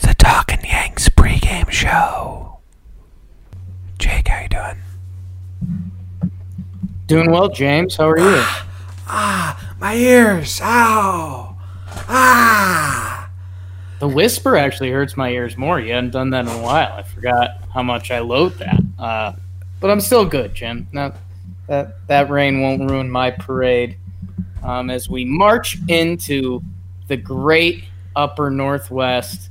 the Talking Yanks pregame show. Jake, how you doing? Doing well, James. How are you? Ah, my ears. Ow. Ah. The whisper actually hurts my ears more. You hadn't done that in a while. I forgot how much I loathe that. Uh, but I'm still good, Jim. No, that that rain won't ruin my parade. Um, as we march into the great Upper Northwest,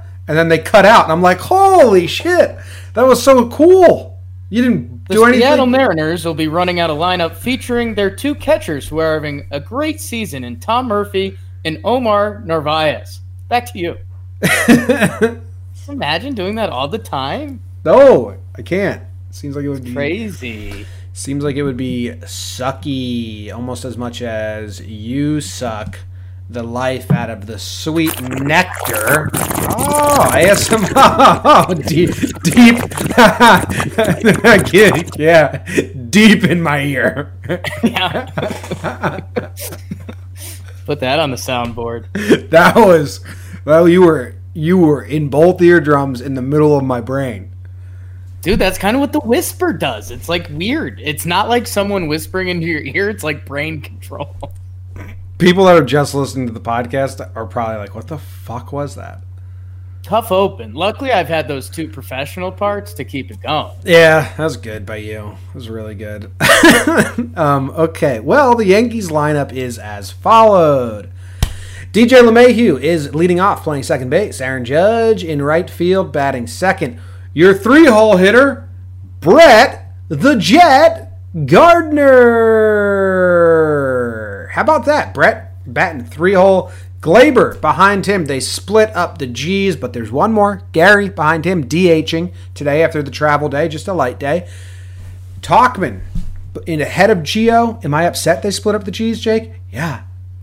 And then they cut out, and I'm like, "Holy shit, that was so cool!" You didn't The do anything. The Seattle Mariners will be running out a lineup featuring their two catchers who are having a great season in Tom Murphy and Omar Narvaez. Back to you. Imagine doing that all the time. no, I can't. Seems like it would be Crazy. Seems like it would be sucky almost as much as you suck the life out of the sweet nectar. Oh, ASMR. Oh, deep, deep. yeah, deep in my ear. Yeah. Put that on the soundboard. That was well. You were you were in both eardrums in the middle of my brain. Dude, that's kind of what the whisper does. It's like weird. It's not like someone whispering into your ear, it's like brain control. People that are just listening to the podcast are probably like, "What the fuck was that?" Tough open. Luckily, I've had those two professional parts to keep it going. Yeah, that was good by you. It was really good. um, okay, well, the Yankees lineup is as followed. DJ LeMahieu is leading off, playing second base. Aaron Judge in right field, batting second. Your three-hole hitter, Brett the Jet Gardner. How about that, Brett? Batting three-hole. Gleyber behind him. They split up the G's, but there's one more. Gary behind him, DHing today after the travel day, just a light day. Tauchman in ahead of Gio. Am I upset they split up the G's, Jake? Yeah.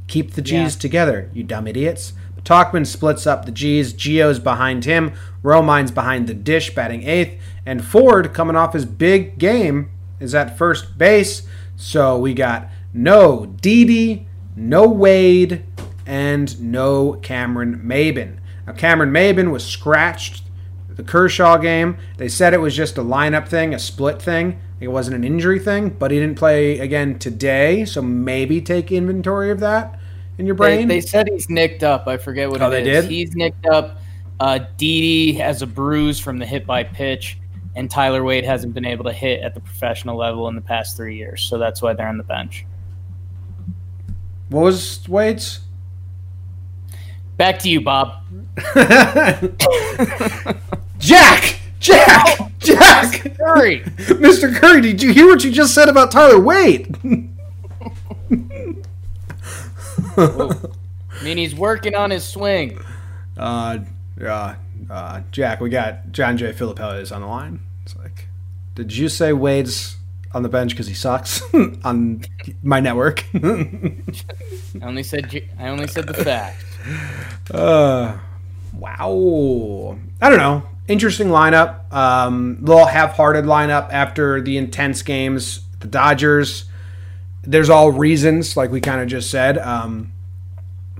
Keep the G's Yeah. together, you dumb idiots. Tauchman splits up the G's. Gio's behind him. Romine's behind the dish, batting eighth. And Ford, coming off his big game, is at first base. So we got no Didi, no Wade, and no Cameron Maybin. Now, Cameron Maybin was scratched the Kershaw game. They said it was just a lineup thing, a split thing. It wasn't an injury thing, but he didn't play again today, so maybe take inventory of that in your They, brain. they said he's nicked up. I forget what Oh, it they is. did? He's nicked up. Uh, Didi has a bruise from the hit by pitch, and Tyler Wade hasn't been able to hit at the professional level in the past three years. So that's why they're on the bench. What was Wade's? Back to you, Bob. Jack! Jack! Jack! Hurry! Mr. Curry, did you hear what you just said about Tyler Wade? I mean, he's working on his swing. uh, uh, uh, Jack, we got John J. Filippelli is on the line. It's like, did you say Wade's on the bench because he sucks on my network? I only said I only said the fact. uh, wow. I don't know. Interesting lineup. Um, little half-hearted lineup after the intense games. The Dodgers. There's all reasons, like we kind of just said. Um,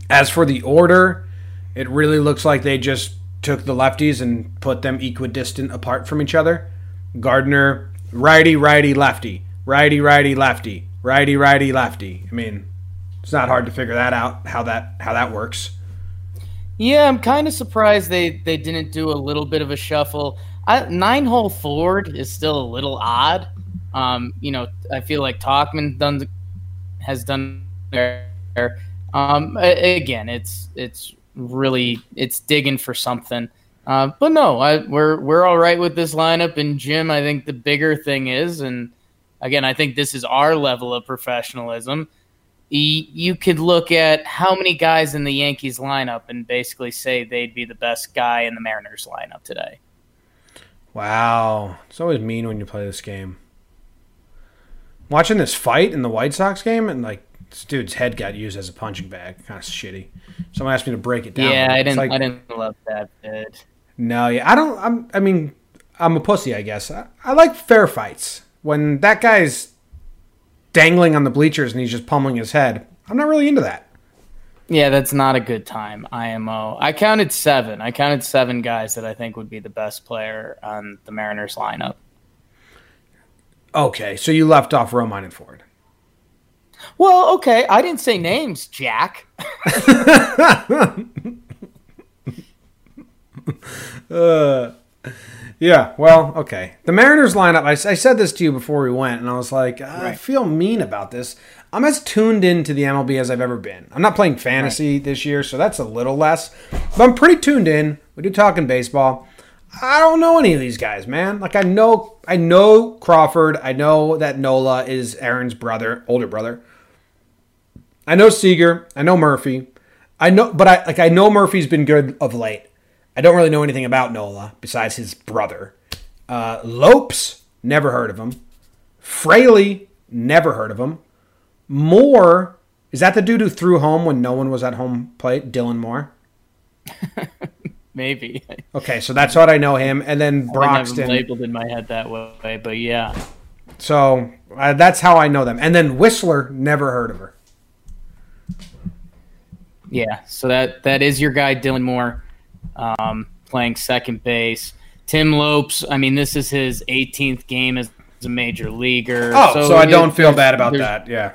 as for the order, it really looks like they just took the lefties and put them equidistant apart from each other. Gardner, righty, righty, lefty, righty, righty, lefty, righty, righty, lefty. I mean, it's not hard to figure that out how that how that works. Yeah, I'm kind of surprised they they didn't do a little bit of a shuffle. I, nine hole Ford is still a little odd. Um, you know, I feel like Tauchman done has done there. Um, again, it's it's really it's digging for something. Uh, but no, I, we're we're all right with this lineup. And Jim, I think the bigger thing is, and again, I think this is our level of professionalism you could look at how many guys in the Yankees lineup and basically say they'd be the best guy in the Mariners lineup today. Wow. It's always mean when you play this game. Watching this fight in the White Sox game and like this dude's head got used as a punching bag. Kind of shitty. Someone asked me to break it down. Yeah, I didn't. Like, I didn't love that bit. No, yeah, I don't. I'm. I mean, I'm a pussy, I guess. I, I like fair fights. When that guy's dangling on the bleachers and he's just pummeling his head. I'm not really into that. Yeah, that's not a good time. IMO. I counted seven. I counted seven guys that I think would be the best player on the Mariners lineup. Okay, so you left off Romine and Ford. Well, okay, I didn't say names, Jack. uh, yeah, well, okay. The Mariners lineup, I, I said this to you before we went, and I was like, I right. feel mean about this. I'm as tuned into the MLB as I've ever been. I'm not playing fantasy right. this year, so that's a little less. But I'm pretty tuned in. We do talking baseball. I don't know any of these guys, man. Like I know I know Crawford. I know that Nola is Aaron's brother, older brother. I know Seager. I know Murphy. I know but I like I know Murphy's been good of late. I don't really know anything about Nola besides his brother. Uh, Lopes, never heard of him. Fraley, never heard of him. Moore, is that the dude who threw home when no one was at home plate? Dylan Moore? Maybe. Okay, so that's what I know him. And then Broxton. labeled in my head that way, but yeah. So uh, that's how I know them. And then Wisler, never heard of her. Yeah, so that that is your guy, Dylan Moore um, playing second base. Tim Lopes, I mean, this is his 18th game as a major leaguer. Oh, so, so I don't feel bad about that. Yeah.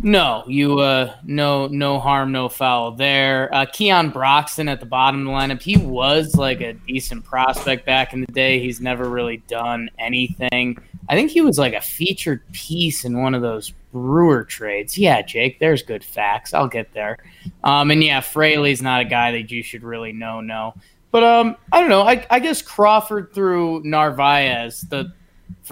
No, you uh no no harm, no foul there. Uh Keon Broxton at the bottom of the lineup. He was like a decent prospect back in the day. He's never really done anything. I think he was like a featured piece in one of those Brewer trades. Yeah, Jake, there's good facts. I'll get there. Um and yeah, Fraley's not a guy that you should really know, no. But um I don't know. I I guess Crawford through Narvaez, the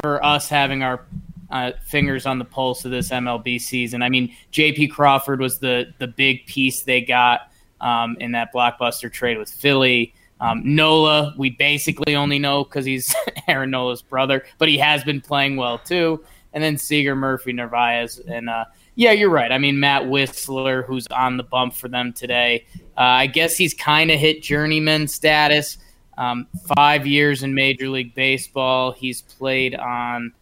for us having our uh, fingers on the pulse of this MLB season. I mean, J.P. Crawford was the the big piece they got um, in that blockbuster trade with Philly. Um, Nola, we basically only know because he's Aaron Nola's brother, but he has been playing well too. And then Seager, Murphy, Narvaez, and uh, yeah, you're right. I mean, Matt Wisler, who's on the bump for them today. Uh, I guess he's kind of hit journeyman status. Um, five years in Major League Baseball. He's played on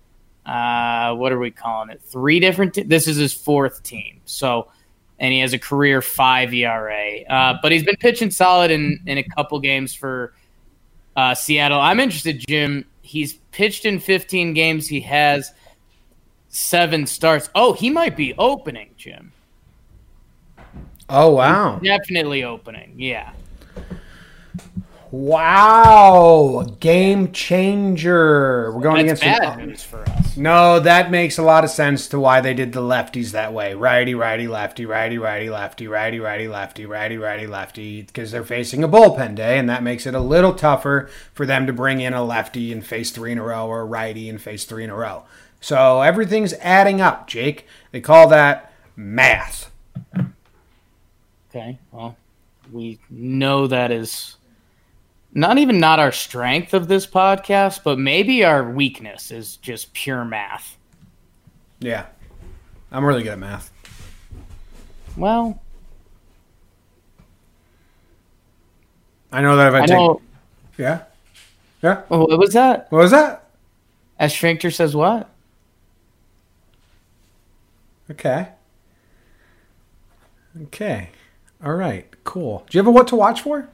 uh, what are we calling it? Three different. Te- this is his fourth team. So, and he has a career five ERA. Uh, but he's been pitching solid in in a couple games for uh, Seattle. I'm interested, Jim. He's pitched in 15 games. He has seven starts. Oh, he might be opening, Jim. Oh wow! He's definitely opening. Yeah. Wow, game changer. We're going That's against bad news for us. No, that makes a lot of sense to why they did the lefties that way. Righty, righty, lefty, righty, righty, lefty, righty, righty, lefty, righty, righty, lefty, because they're facing a bullpen day, and that makes it a little tougher for them to bring in a lefty and face three in a row or a righty and face three in a row. So everything's adding up, Jake. They call that math. Okay, well, we know that is not even not our strength of this podcast, but maybe our weakness is just pure math. Yeah. I'm really good at math. Well, I know that if I, I take know, Yeah. Yeah. Oh, what was that? What was that? As Schrinkter says what? Okay. Okay. All right. Cool. Do you have a what to watch for?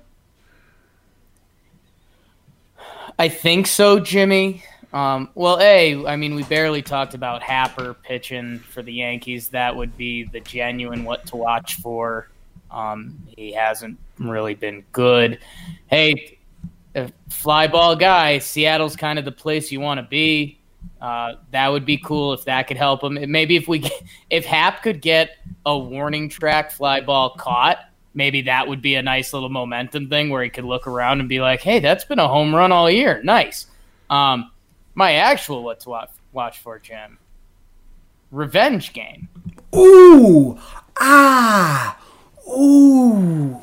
I think so, Jimmy. Um, well, a, I mean, we barely talked about Happer pitching for the Yankees. That would be the genuine what to watch for. Um, he hasn't really been good. Hey, fly ball guy, Seattle's kind of the place you want to be. Uh, that would be cool if that could help him. Maybe if we, if Happ could get a warning track fly ball caught, maybe that would be a nice little momentum thing where he could look around and be like, "Hey, that's been a home run all year. Nice." Um, my actual what's watch watch for Jim. Revenge game. Ooh, ah, ooh.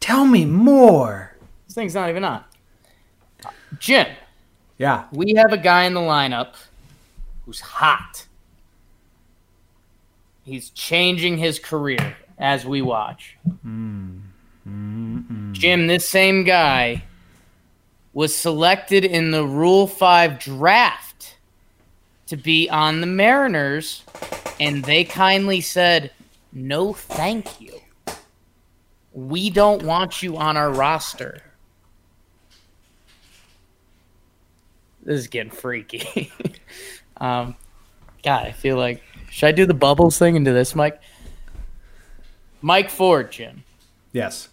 Tell me more. This thing's not even on. Jim. Yeah. We have a guy in the lineup who's hot. He's changing his career as we watch. Mm. Jim, this same guy was selected in the Rule 5 draft to be on the Mariners, and they kindly said, no, thank you. We don't want you on our roster. This is getting freaky. um, God, I feel like should I do the bubbles thing into this, Mike? Mike Ford, Jim. Yes.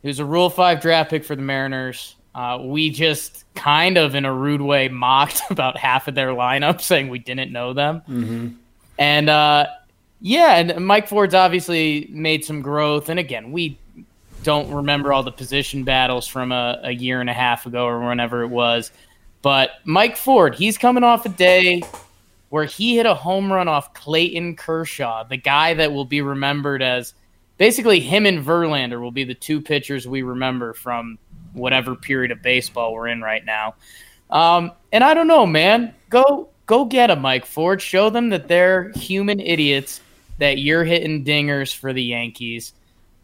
He was a Rule Five draft pick for the Mariners. Uh, we just kind of, in a rude way, mocked about half of their lineup, saying we didn't know them. Mm-hmm. And uh, yeah, and Mike Ford's obviously made some growth. And again, we don't remember all the position battles from a, a year and a half ago or whenever it was. But Mike Ford, he's coming off a day where he hit a home run off Clayton Kershaw, the guy that will be remembered as basically him and Verlander will be the two pitchers we remember from whatever period of baseball we're in right now. Um, and I don't know, man. Go go get a Mike Ford. Show them that they're human idiots. That you're hitting dingers for the Yankees.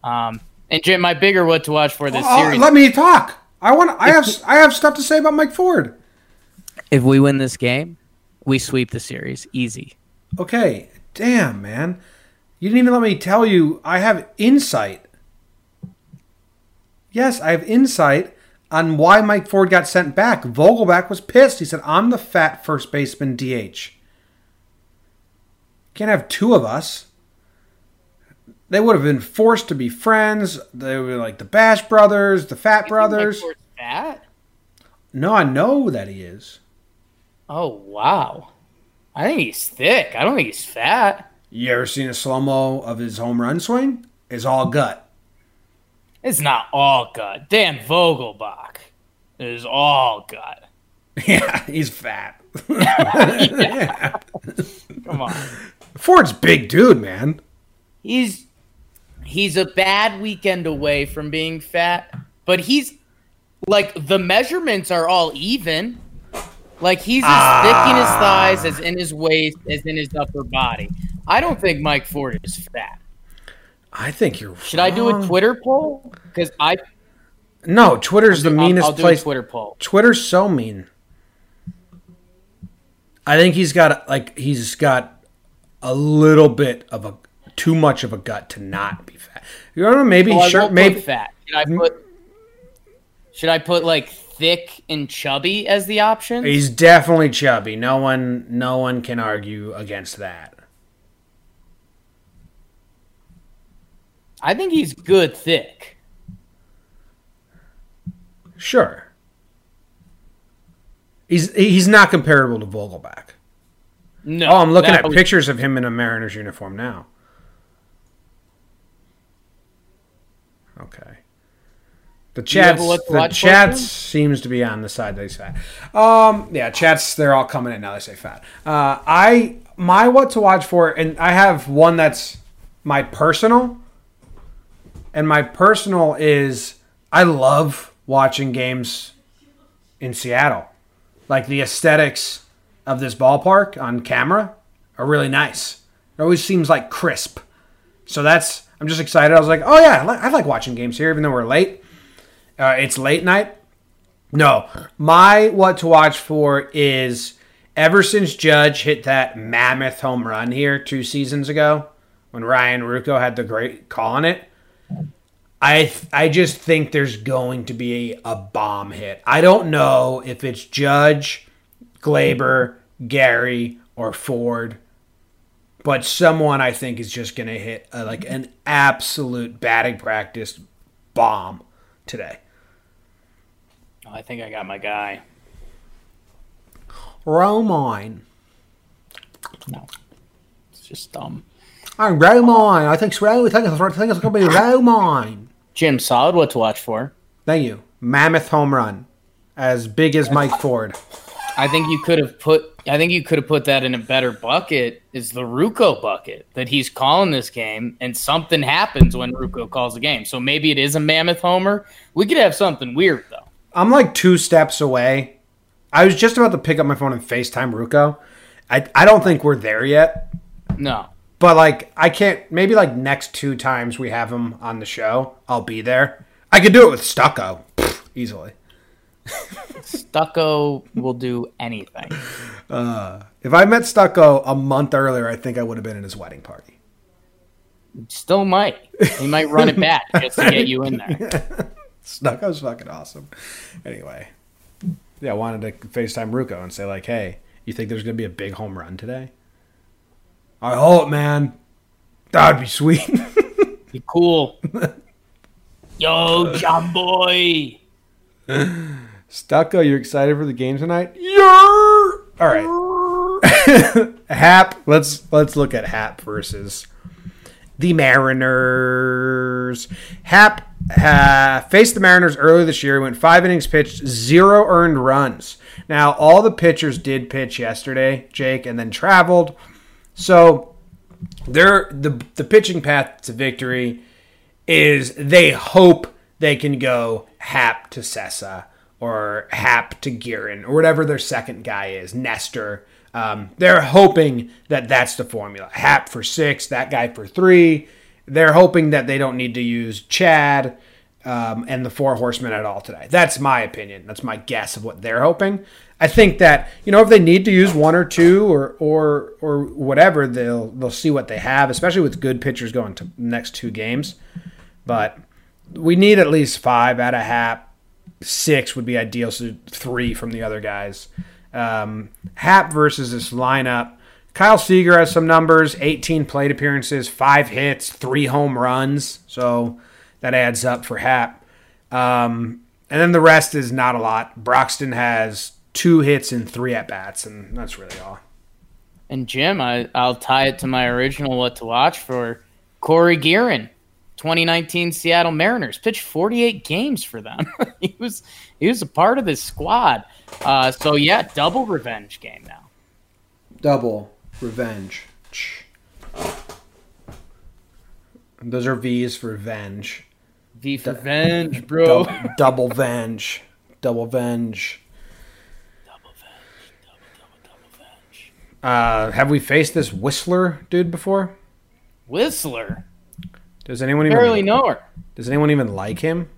Um, and Jim, my bigger what to watch for this uh, series. Let me talk. I want. I have. I have stuff to say about Mike Ford. If we win this game, we sweep the series. Easy. Okay. Damn, man. You didn't even let me tell you I have insight. Yes, I have insight on why Mike Ford got sent back. Vogelbach was pissed. He said, I'm the fat first baseman DH. Can't have two of us. They would have been forced to be friends. They were like the Bash brothers, the Fat brothers. fat? No, I know that he is. Oh wow, I think he's thick. I don't think he's fat. You ever seen a slow mo of his home run swing? It's all gut. It's not all gut. Dan Vogelbach is all gut. Yeah, he's fat. yeah. Come on. Ford's big dude, man. He's he's a bad weekend away from being fat, but he's like the measurements are all even. Like he's as ah. thick in his thighs as in his waist as in his upper body. I don't think Mike Ford is fat. I think you're. Should wrong. I do a Twitter poll? Because I. No, Twitter's the meanest I'll, I'll place. Twitter poll. Twitter's so mean. I think he's got like he's got a little bit of a too much of a gut to not be fat. You know, maybe oh, well, sure, maybe fat. Should I put? Should I put like thick and chubby as the option? He's definitely chubby. No one no one can argue against that. I think he's good thick. Sure. He's he's not comparable to Vogelbach. No. Oh, I'm looking at was... pictures of him in a Mariners uniform now. Okay. The chat, the chat seems to be on the side they say. fat. Um, yeah, chats they're all coming in now. They say fat. Uh, I my what to watch for, and I have one that's my personal, and my personal is I love watching games in Seattle. Like the aesthetics of this ballpark on camera are really nice. It always seems like crisp. So that's I'm just excited. I was like, oh yeah, I like watching games here, even though we're late. Uh, it's late night. No, my what to watch for is ever since Judge hit that mammoth home run here two seasons ago, when Ryan Ruocco had the great call on it. I I just think there's going to be a, bomb hit. I don't know if it's Judge, Gleyber, Gary, or Ford, but someone I think is just going to hit a, like an absolute batting practice bomb today. Oh, I think I got my guy. Romine. No, it's just dumb. I'm Romine. I think Ro- I think it's, I think it's going to be Romine. Jim, solid. What to watch for? Thank you. Mammoth home run, as big as Mike Ford. I think you could have put. I think you could have put that in a better bucket. Is the Ruocco bucket that he's calling this game, and something happens when Ruocco calls the game. So maybe it is a mammoth homer. We could have something weird though. I'm like two steps away. I was just about to pick up my phone and FaceTime Ruocco. I I don't think we're there yet. No, But like I can't maybe like next two times we have him on the show, I'll be there. I could do it with stucco. Pfft, easily. Stucco will do anything. Uh, if I met Stucco a month earlier, I think I would have been at his wedding party. Still might. He might run it back just to get you in there. Stucco's fucking awesome. Anyway. Yeah, I wanted to FaceTime Ruocco and say like, hey, you think there's gonna be a big home run today? I hope, man. That'd be sweet. Be cool. Yo, John boy. Stucco, you excited for the game tonight? Yeah. All right. Happ. Let's let's look at Happ versus the Mariners. Happ uh, faced the Mariners earlier this year. Went five innings pitched, zero earned runs. Now all the pitchers did pitch yesterday, Jake, and then traveled. So they're the the pitching path to victory is they hope they can go Happ to Cessa or Happ to Gearrin or whatever their second guy is, Nestor. Um, they're hoping that that's the formula. Happ for six, that guy for three. They're hoping that they don't need to use Chad um, and the four horsemen at all today. That's my opinion. That's my guess of what they're hoping. I think that you know if they need to use one or two or or or whatever, they'll they'll see what they have, especially with good pitchers going to next two games. But we need at least five out of Happ. Six would be ideal. So three from the other guys. Um, Happ versus this lineup. Kyle Seager has some numbers: 18 plate appearances, five hits, three home runs. So that adds up for Happ. Um, and then the rest is not a lot. Broxton has two hits and three at bats, and that's really all. And Jim, I, I'll tie it to my original what to watch for Cory Gearrin, 2019 Seattle Mariners. Pitched 48 games for them. he was he was a part of this squad. Uh, so yeah, double revenge game now. Double revenge. Those are V's for venge. V for venge, bro. Double, double venge. Double venge. Double venge, double double double venge. Uh, have we faced this Wisler dude before? Wisler, Does anyone even barely know her. Does anyone even like him?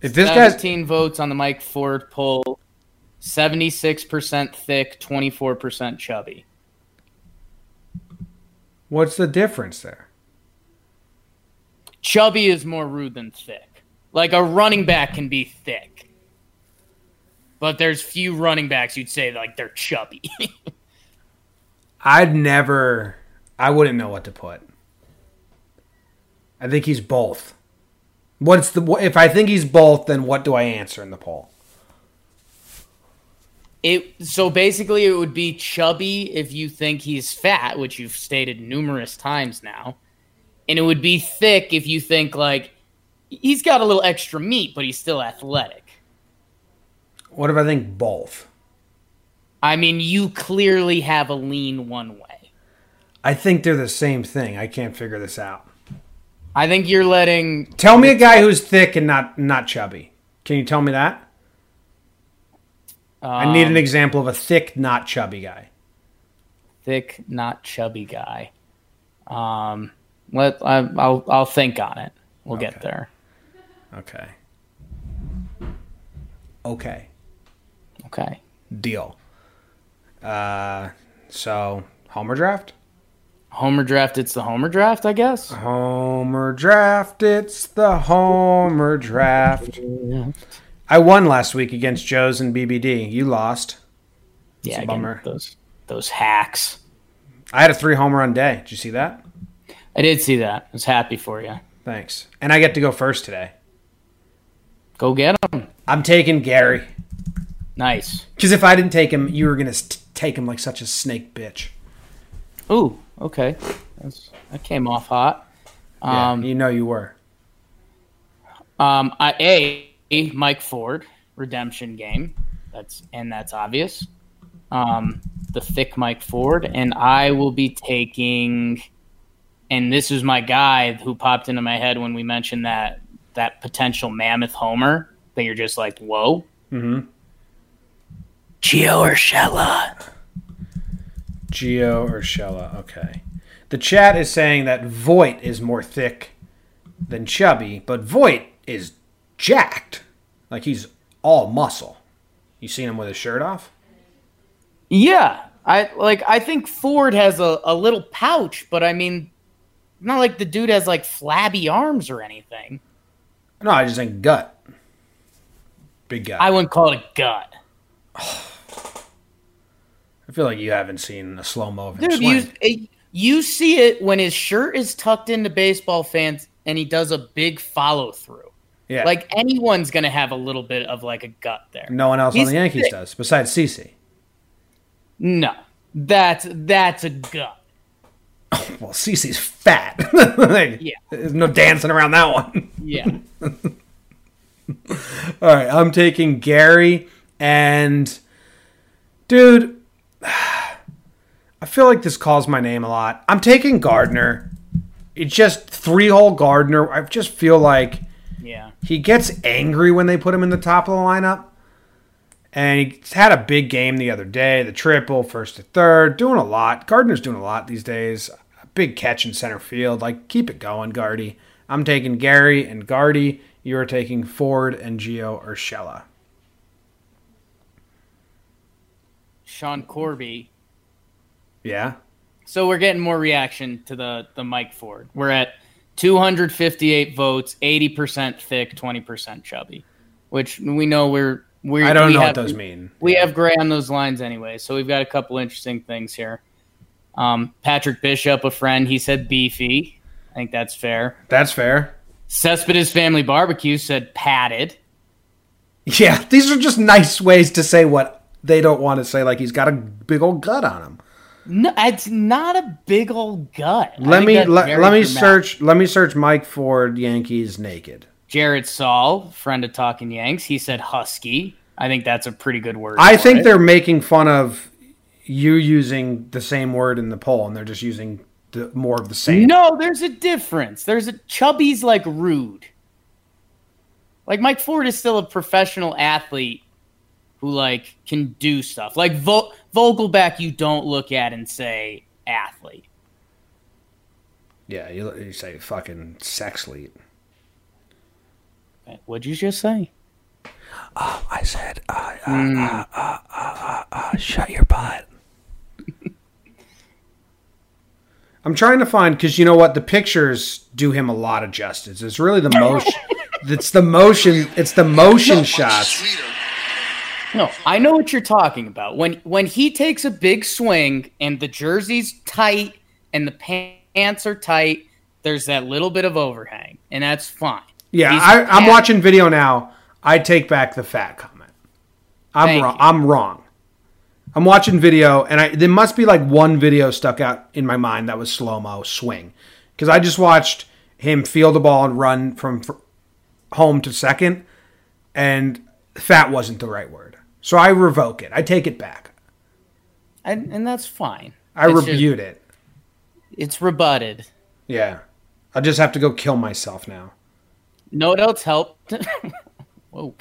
If this guy's 17 votes on the Mike Ford poll, 76% thick, 24% chubby. what's the difference there? Chubby is more rude than thick. Like a running back can be thick. But there's few running backs you'd say like they're chubby. I'd never. I wouldn't know what to put. I think he's both. What's the if I think he's both? Then what do I answer in the poll? it so basically it would be chubby if you think he's fat, which you've stated numerous times now. And it would be thick if you think like he's got a little extra meat, but he's still athletic. What if I think both? I mean, you clearly have a lean one way. I think they're the same thing. I can't figure this out. I think you're letting Tell me a guy who's thick and not not chubby. Can you tell me that? I need an um, example of a thick, not chubby guy. thick, not chubby guy. Um, let I, I'll I'll think on it. We'll get there. Okay. Okay. Okay. Deal. Uh, so Homer draft. Homer draft. It's the Homer draft, I guess. Homer draft. It's the Homer draft. I won last week against Joe's and BBD. You lost. Yeah, bummer. those those hacks. I had a three home run day. Did you see that? I did see that. I was happy for you. Thanks. And I get to go first today. Go get him. I'm taking Gary. Nice. Because if I didn't take him, you were going to take him like such a snake bitch. Ooh, okay. That's, that came off hot. Yeah, Um, you know you were. um, I, a Mike Ford redemption game. That's and that's obvious. Um, the thick Mike Ford, and I will be taking. And this is my guy who popped into my head when we mentioned that that potential mammoth homer that you're just like, whoa. Mm-hmm. Gio Geo or Shella, Okay. The chat is saying that Voit is more thick than chubby, but Voit is jacked. Like he's all muscle. You seen him with his shirt off? Yeah, I like. I think Ford has a, a little pouch, but I mean, not like the dude has like flabby arms or anything. No, I just think gut. Big guy. I wouldn't call it a gut, I feel like you haven't seen a slow mo of him dude. swing. You you see it when his shirt is tucked into baseball fans and he does a big follow through. yeah. Like anyone's gonna have a little bit of like a gut there. no one else He's on the Yankees does besides CC. No, that's that's a gut. Well, CC's fat. Like, Yeah. There's no dancing around that one. Yeah, All right, I'm taking Gary and dude, I feel like this calls my name a lot. I'm taking Gardner. It's just three hole Gardner. I just feel like yeah. he gets angry when they put him in the top of the lineup. And he's had a big game the other day, the triple, first to third, doing a lot. Gardner's doing a lot these days. A big catch in center field. Like, keep it going, Gardy. I'm taking Gary and Gardy. You're taking Ford and Gio Urshela. Sean Corby Yeah? So we're getting more reaction to the the Mike Ford. We're at 258 votes, 80% thick, 20% chubby, which we know we're we I don't we know have, what those mean. We have gray on those lines anyway, so we've got a couple interesting things here. Um, Patrick Bishop, a friend, he said beefy. I think that's fair. That's fair. Cespedes Family Barbecue said padded. Yeah, these are just nice ways to say what they don't want to say, like he's got a big old gut on him. No, it's not a big old gut. Let me let, let me dramatic. search let me search Mike Ford Yankees naked. Jared Saul, friend of Talking Yanks, he said husky. I think that's a pretty good word. I think it. they're making fun of you using the same word in the poll, and they're just using the, more of the same. No, there's a difference. There's a chubby's like rude. Like Mike Ford is still a professional athlete who like can do stuff. Like Vo- Vogelbach, you don't look at and say athlete. Yeah, you, you say fucking sex lead. What'd you just say? I said, uh, uh, uh, uh, uh, uh, shut your butt. I'm trying to find because you know what the pictures do him a lot of justice. It's really the motion. it's the motion. It's the motion shots. No, I know what you're talking about. When when he takes a big swing and the jersey's tight and the pants are tight, there's that little bit of overhang, and that's fine. Yeah, He's I, I'm watching video now. I take back the fat comment. I'm Thank wrong. you. I'm wrong. I'm watching video, and I there must be like one video stuck out in my mind that was slow mo swing, because I just watched him field the ball and run from fr- home to second, and fat wasn't the right word, so I revoke it. I take it back. and, and that's fine. I It's just- it. it's rebutted. Yeah, I just have to go kill myself now. No what else helped? Whoa.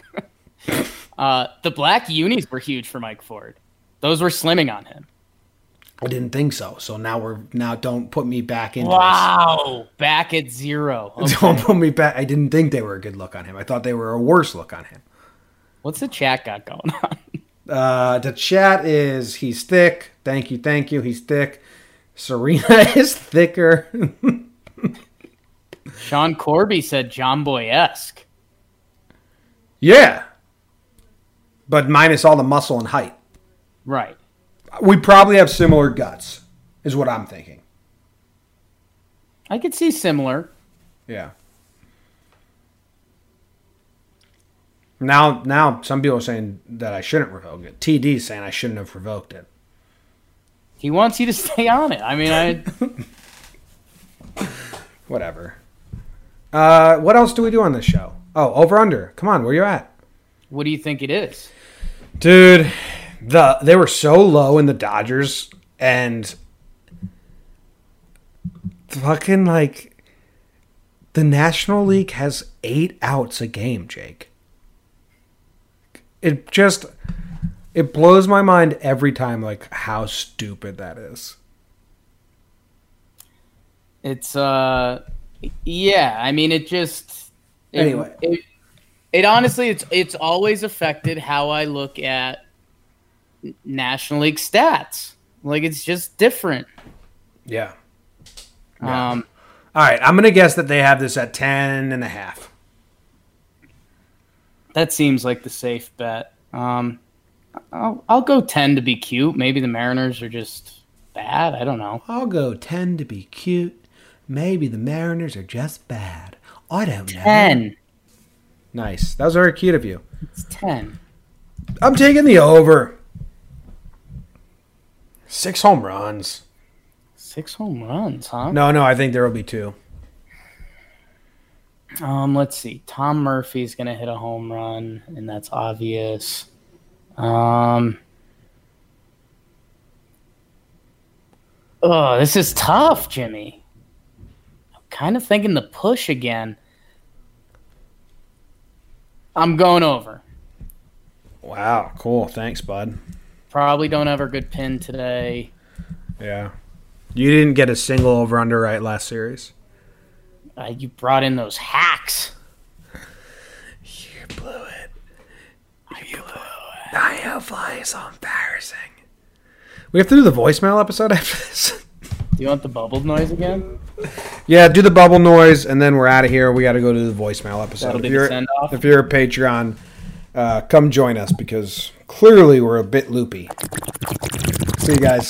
uh, the black unis were huge for Mike Ford. Those were slimming on him. I didn't think so, so now we're now don't put me back this. Wow. Back at zero. Okay. Don't put me back. I didn't think they were a good look on him. I thought they were a worse look on him. What's the chat got going on? Uh, the chat is he's thick. Thank you, thank you. He's thick. Serena is thicker. Sean Corby said John Boy esque. yeah, but minus all the muscle and height. Right. We probably have similar guts, is what I'm thinking. I could see similar. Yeah. Now, now some people are saying that I shouldn't revoke it. TD saying I shouldn't have revoked it. He wants you to stay on it. I mean, I Whatever. Uh, what else do we do on this show? Oh, over under. Come on, where you at? what do you think it is? Dude, the they were so low in the Dodgers and fucking like the National League has 8 outs a game, Jake. It just it blows my mind every time like how stupid that is. It's uh, yeah. I mean, it just it, Anyway. It, it honestly, it's it's always affected how I look at National League stats. Like it's just different. Yeah. Um, All right, I'm going to guess that they have this at 10 and a half. That seems like the safe bet. Um, I'll I'll go ten to be cute. Maybe the Mariners are just bad. I don't know. I'll go 10 to be cute. Maybe the Mariners are just bad. I don't know. Ten. Nice. That was very cute of you. It's ten. I'm taking the over. Six home runs. Six home runs, huh? No, no, I think there will be two. Um, let's see. Tom Murphy's gonna hit a home run, and that's obvious. Um. Oh, this is tough, Jimmy. I'm kind of thinking the push again. I'm going over. Wow, cool. Thanks, bud. Probably don't have a good pin today. Yeah. You didn't get a single over under right last series. Uh, you brought in those hacks. You blew it. You blew it. I know flying so embarrassing. We have to do the voicemail episode after this. Do you want the bubble noise again? Yeah, do the bubble noise, and then we're out of here. We got to go to the voicemail episode. If be you're if you're a Patreon, uh, come join us because clearly we're a bit loopy. See you guys.